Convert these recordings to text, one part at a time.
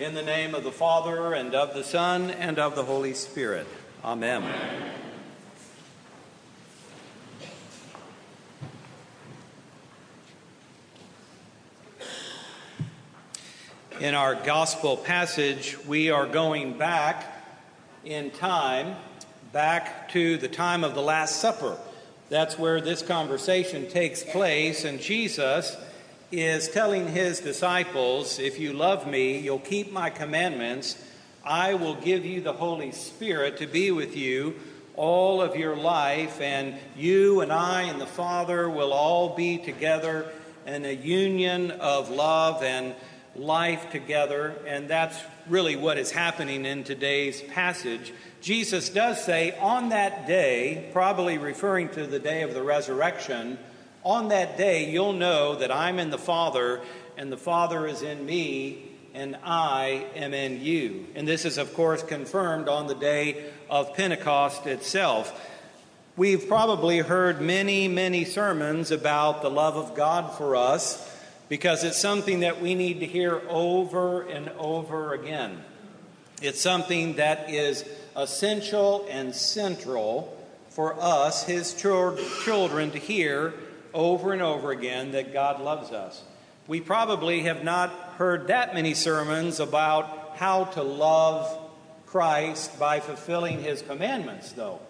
In the name of the Father, and of the Son, and of the Holy Spirit. Amen. In our gospel passage, we are going back in time, back to the time of the Last Supper. That's where this conversation takes place, and Jesus is telling his disciples, If you love me, you'll keep my commandments. I will give you the Holy Spirit to be with you all of your life, and you and I and the Father will all be together in a union of love and life together. And that's really what is happening in today's passage. Jesus does say, on that day, probably referring to the day of the resurrection, on that day, you'll know that I'm in the Father, and the Father is in me, and I am in you. And this is, of course, confirmed on the day of Pentecost itself. We've probably heard many, many sermons about the love of God for us because it's something that we need to hear over and over again. It's something that is essential and central for us, His children, to hear over and over again that God loves us. We probably have not heard that many sermons about how to love Christ by fulfilling his commandments, though.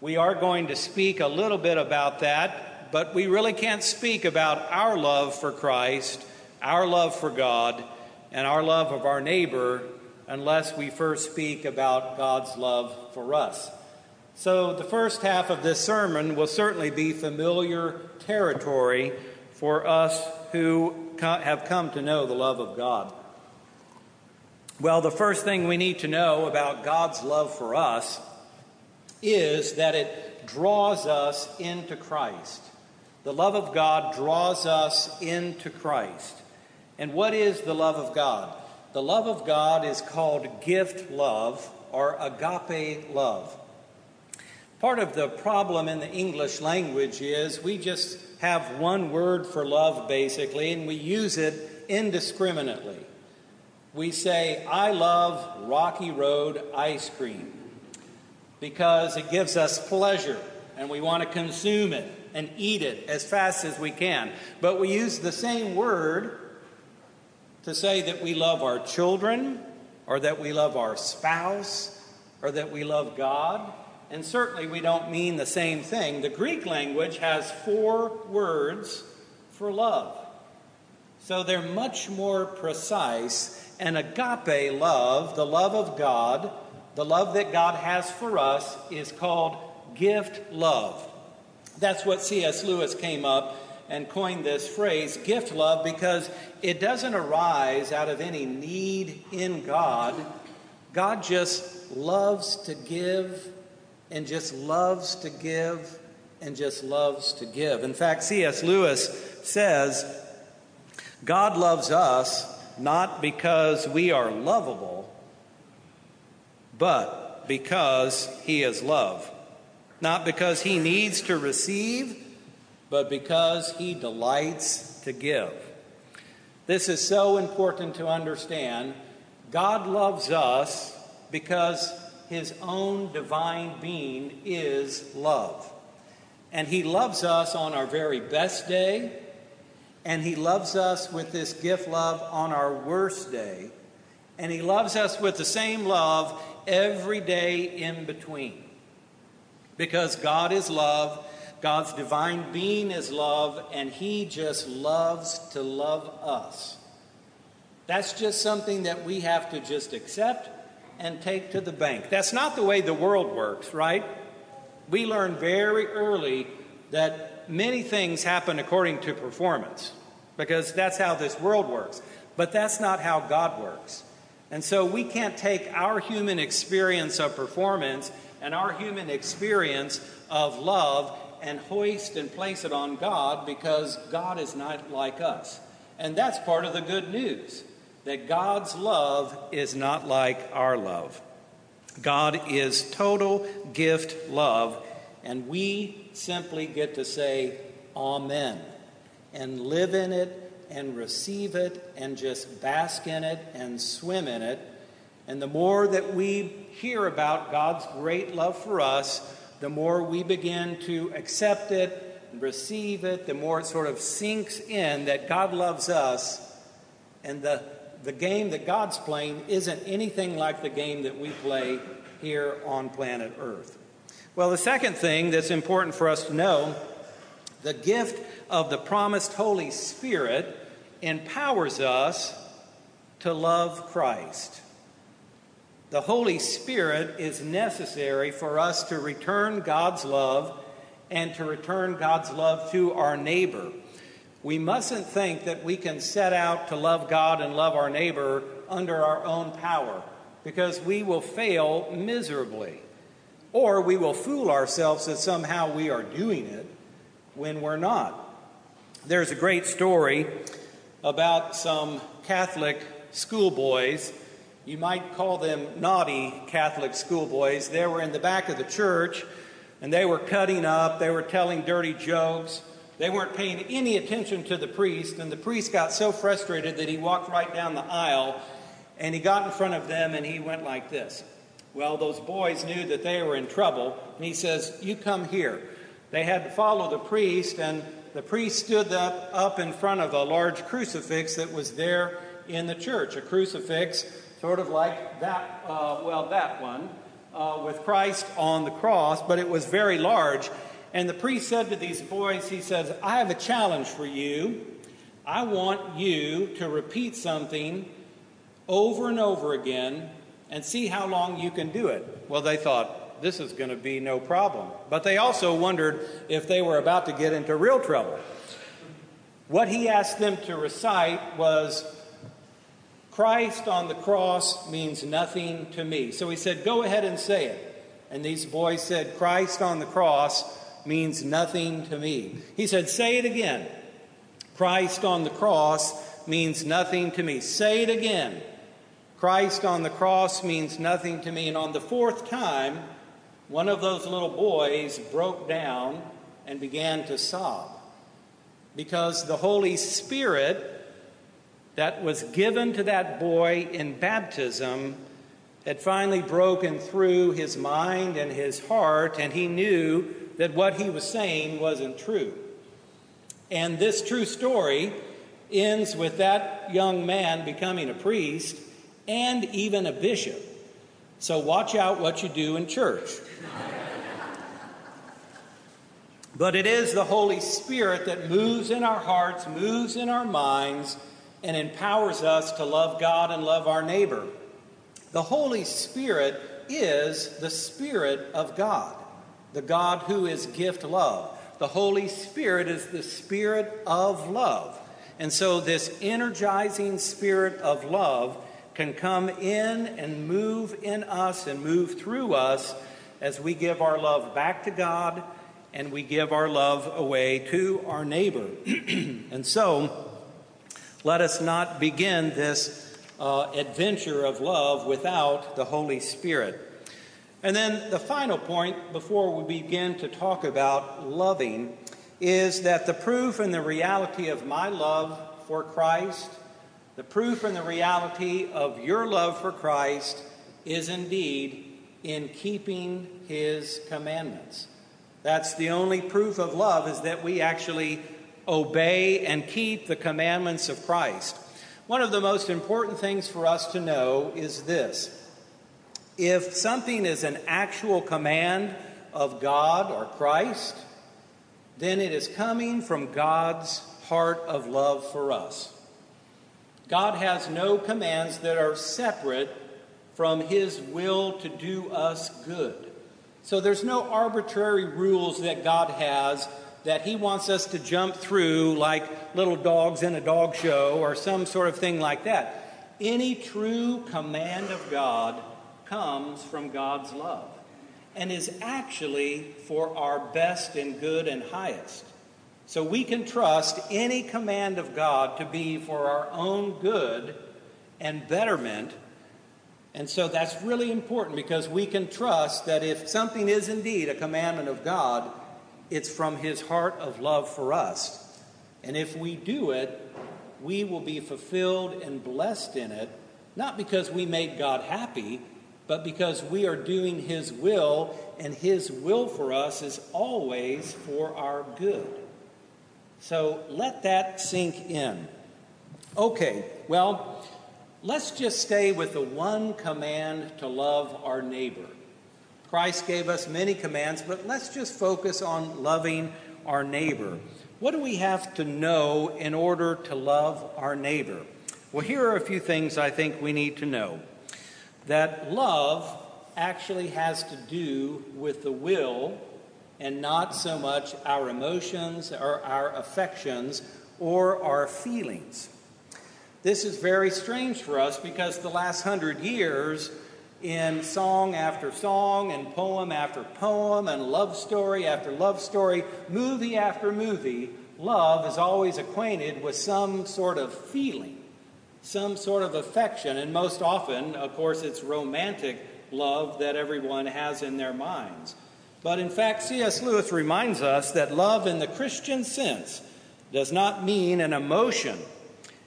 We are going to speak a little bit about that, but we really can't speak about our love for Christ, our love for God, and our love of our neighbor unless we first speak about God's love for us. So, the first half of this sermon will certainly be familiar territory for us who have come to know the love of God. Well, the first thing we need to know about God's love for us is that it draws us into Christ. The love of God draws us into Christ. And what is the love of God? The love of God is called gift love or agape love. Part of the problem in the English language is we just have one word for love, basically, and we use it indiscriminately. We say, I love Rocky Road ice cream because it gives us pleasure and we want to consume it and eat it as fast as we can. But we use the same word to say that we love our children or that we love our spouse or that we love God and certainly we don't mean the same thing. The Greek language has four words for love. So they're much more precise. And agape love, the love of God, the love that God has for us, is called gift love. That's what C.S. Lewis came up and coined this phrase, gift love, because it doesn't arise out of any need in God. God just loves to give and just loves to give and just loves to give. In fact, C.S. Lewis says, God loves us not because we are lovable, but because He is love. Not because He needs to receive, but because He delights to give. This is so important to understand. God loves us because his own divine being is love. And he loves us on our very best day, and he loves us with this gift love on our worst day, and he loves us with the same love every day in between. Because God is love, God's divine being is love, and he just loves to love us. That's just something that we have to just accept and take to the bank. That's not the way the world works, right? We learn very early that many things happen according to performance because that's how this world works. But that's not how God works. And so we can't take our human experience of performance and our human experience of love and hoist and place it on God because God is not like us. And that's part of the good news that God's love is not like our love. God is total gift love, and we simply get to say Amen and live in it and receive it and just bask in it and swim in it. And the more that we hear about God's great love for us, the more we begin to accept it, receive it, the more it sort of sinks in that God loves us. And the, the game that God's playing isn't anything like the game that we play here on planet Earth. Well, the second thing that's important for us to know the gift of the promised Holy Spirit empowers us to love Christ. The Holy Spirit is necessary for us to return God's love and to return God's love to our neighbor. We mustn't think that we can set out to love God and love our neighbor under our own power because we will fail miserably. Or we will fool ourselves that somehow we are doing it when we're not. There's a great story about some Catholic schoolboys you might call them naughty Catholic schoolboys. They were in the back of the church and they were cutting up, they were telling dirty jokes. They weren't paying any attention to the priest, and the priest got so frustrated that he walked right down the aisle and he got in front of them and he went like this. Well, those boys knew that they were in trouble, and he says, You come here. They had to follow the priest, and the priest stood up, up in front of a large crucifix that was there in the church, a crucifix sort of like that, uh, well, that one, uh, with Christ on the cross, but it was very large. And the priest said to these boys, he says, I have a challenge for you. I want you to repeat something over and over again and see how long you can do it. Well, they thought, this is going to be no problem. But they also wondered if they were about to get into real trouble. What he asked them to recite was Christ on the cross means nothing to me. So he said, Go ahead and say it. And these boys said, Christ on the cross means nothing to me. He said, Say it again. Christ on the cross means nothing to me. Say it again. Christ on the cross means nothing to me. And on the fourth time, one of those little boys broke down and began to sob because the Holy Spirit that was given to that boy in baptism had finally broken through his mind and his heart, and he knew that what he was saying wasn't true. And this true story ends with that young man becoming a priest and even a bishop. So watch out what you do in church. but it is the Holy Spirit that moves in our hearts, moves in our minds and empowers us to love God and love our neighbor. The Holy Spirit is the Spirit of God, the God who is gift love. The Holy Spirit is the Spirit of love. And so, this energizing Spirit of love can come in and move in us and move through us as we give our love back to God and we give our love away to our neighbor. and so, let us not begin this uh, adventure of love without the Holy Spirit. And then the final point before we begin to talk about loving is that the proof and the reality of my love for Christ, the proof and the reality of your love for Christ is indeed in keeping his commandments. That's the only proof of love is that we actually obey and keep the commandments of Christ. One of the most important things for us to know is this if something is an actual command of God or Christ, then it is coming from God's heart of love for us. God has no commands that are separate from His will to do us good. So there's no arbitrary rules that God has that he wants us to jump through like little dogs in a dog show or some sort of thing like that. Any true command of God comes from God's love and is actually for our best and good and highest. So we can trust any command of God to be for our own good and betterment. And so that's really important because we can trust that if something is indeed a commandment of God, it's from his heart of love for us. And if we do it, we will be fulfilled and blessed in it, not because we made God happy, but because we are doing His will, and His will for us is always for our good. So let that sink in. Okay, well, let's just stay with the one command to love our neighbor. Christ gave us many commands, but let's just focus on loving our neighbor. What do we have to know in order to love our neighbor? Well, here are a few things I think we need to know. That love actually has to do with the will and not so much our emotions or our affections or our feelings. This is very strange for us because the last hundred years, in song after song and poem after poem and love story after love story, movie after movie, love is always acquainted with some sort of feeling, some sort of affection, and most often, of course, it's romantic love that everyone has in their minds. But in fact, C.S. Lewis reminds us that love in the Christian sense does not mean an emotion.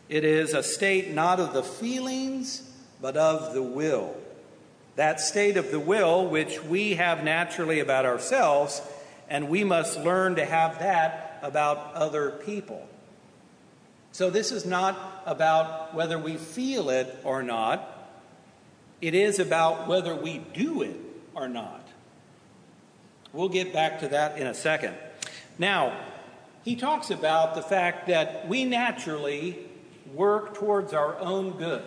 It is a state not of the feelings, but of the will that state of the will which we have naturally about ourselves, and we must learn to have that about other people. So, this is not about whether we feel it or not, it is about whether we do it or not. We'll get back to that in a second. Now, he talks about the fact that we naturally work towards our own good.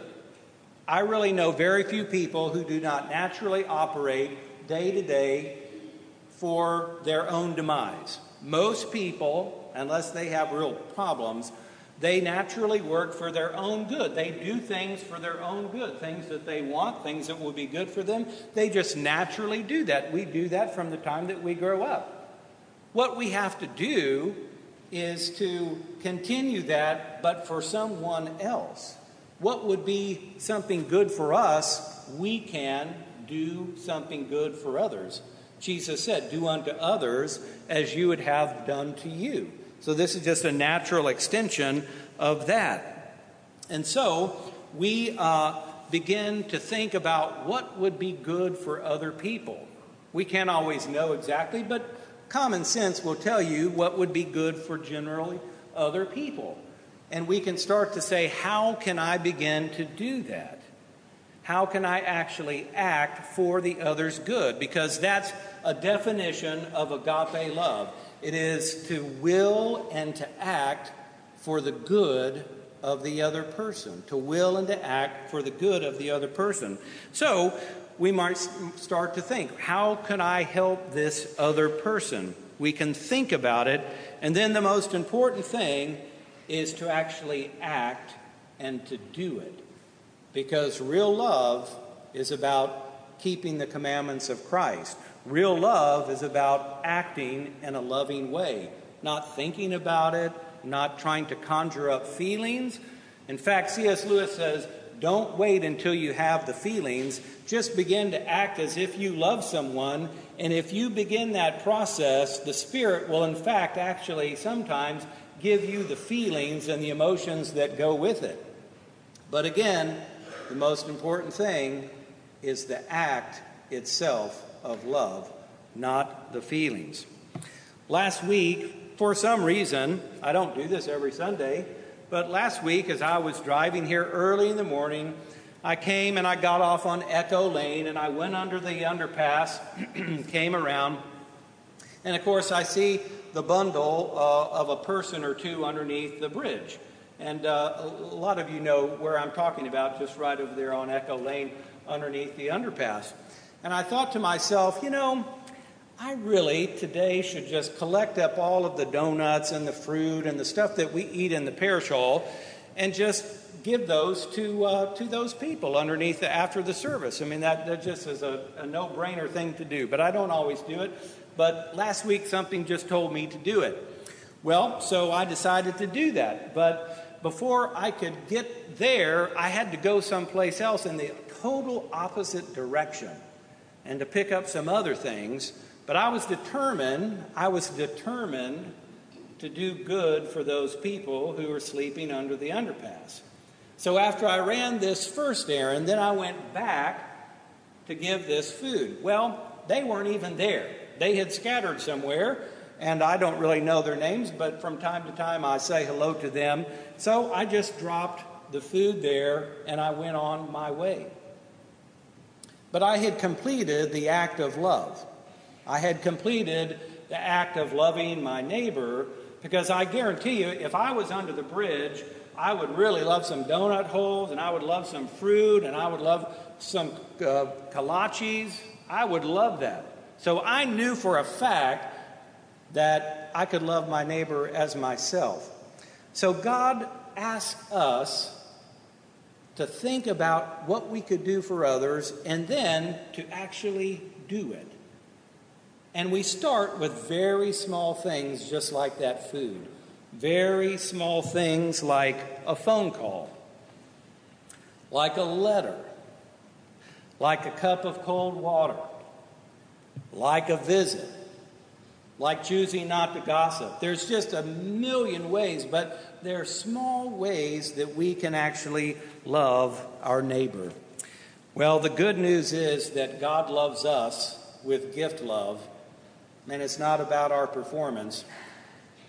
I really know very few people who do not naturally operate day to day for their own demise. Most people, unless they have real problems, they naturally work for their own good. They do things for their own good, things that they want, things that will be good for them. They just naturally do that. We do that from the time that we grow up. What we have to do is to continue that, but for someone else what would be something good for us, we can do something good for others. Jesus said, Do unto others as you would have done to you. So this is just a natural extension of that. And so we uh, begin to think about what would be good for other people. We can't always know exactly, but common sense will tell you what would be good for generally other people. And we can start to say, how can I begin to do that? How can I actually act for the other's good? Because that's a definition of agape love. It is to will and to act for the good of the other person, to will and to act for the good of the other person. So we might start to think, how can I help this other person? We can think about it. And then the most important thing is to actually act and to do it. Because real love is about keeping the commandments of Christ. Real love is about acting in a loving way, not thinking about it, not trying to conjure up feelings. In fact, C.S. Lewis says, don't wait until you have the feelings. Just begin to act as if you love someone. And if you begin that process, the Spirit will, in fact, actually sometimes give you the feelings and the emotions that go with it. But again, the most important thing is the act itself of love, not the feelings. Last week, for some reason, I don't do this every Sunday, but last week, as I was driving here early in the morning, I came and I got off on Echo Lane and I went under the underpass, came around, and of course, I see the bundle uh, of a person or two underneath the bridge. And uh, a lot of you know where I'm talking about, just right over there on Echo Lane underneath the underpass. And I thought to myself, you know, I really today should just collect up all of the donuts and the fruit and the stuff that we eat in the parish hall and just give those to, uh, to those people underneath the, after the service. I mean, that, that just is a, a no brainer thing to do, but I don't always do it but last week something just told me to do it. Well, so I decided to do that. But before I could get there, I had to go someplace else in the total opposite direction and to pick up some other things. But I was determined, I was determined to do good for those people who were sleeping under the underpass. So after I ran this first errand, then I went back to give this food. Well, they weren't even there. They had scattered somewhere, and I don't really know their names, but from time to time I say hello to them. So I just dropped the food there and I went on my way. But I had completed the act of love. I had completed the act of loving my neighbor because I guarantee you, if I was under the bridge, I would really love some donut holes and I would love some fruit and I would love some uh, kolaches. I would love that. So I knew for a fact that I could love my neighbor as myself. So God asked us to think about what we could do for others and then to actually do it. And we start with very small things, just like that food. Very small things like a phone call, like a letter, like a cup of cold water, like a visit, like choosing not to gossip. There's just a million ways, but there are small ways that we can actually love our neighbor. Well, the good news is that God loves us with gift love, and it's not about our performance.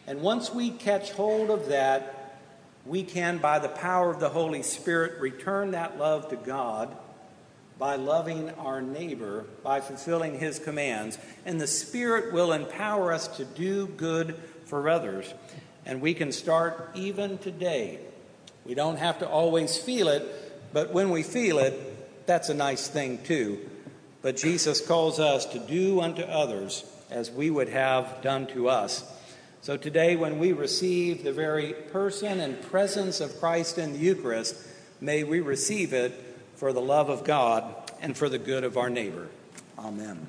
And once we catch hold of that, we can, by the power of the Holy Spirit, return that love to God by loving our neighbor, by fulfilling his commands. And the Spirit will empower us to do good for others. And we can start even today. We don't have to always feel it, but when we feel it, that's a nice thing too. But Jesus calls us to do unto others as we would have done to us. So today, when we receive the very person and presence of Christ in the Eucharist, may we receive it for the love of God and for the good of our neighbor. Amen.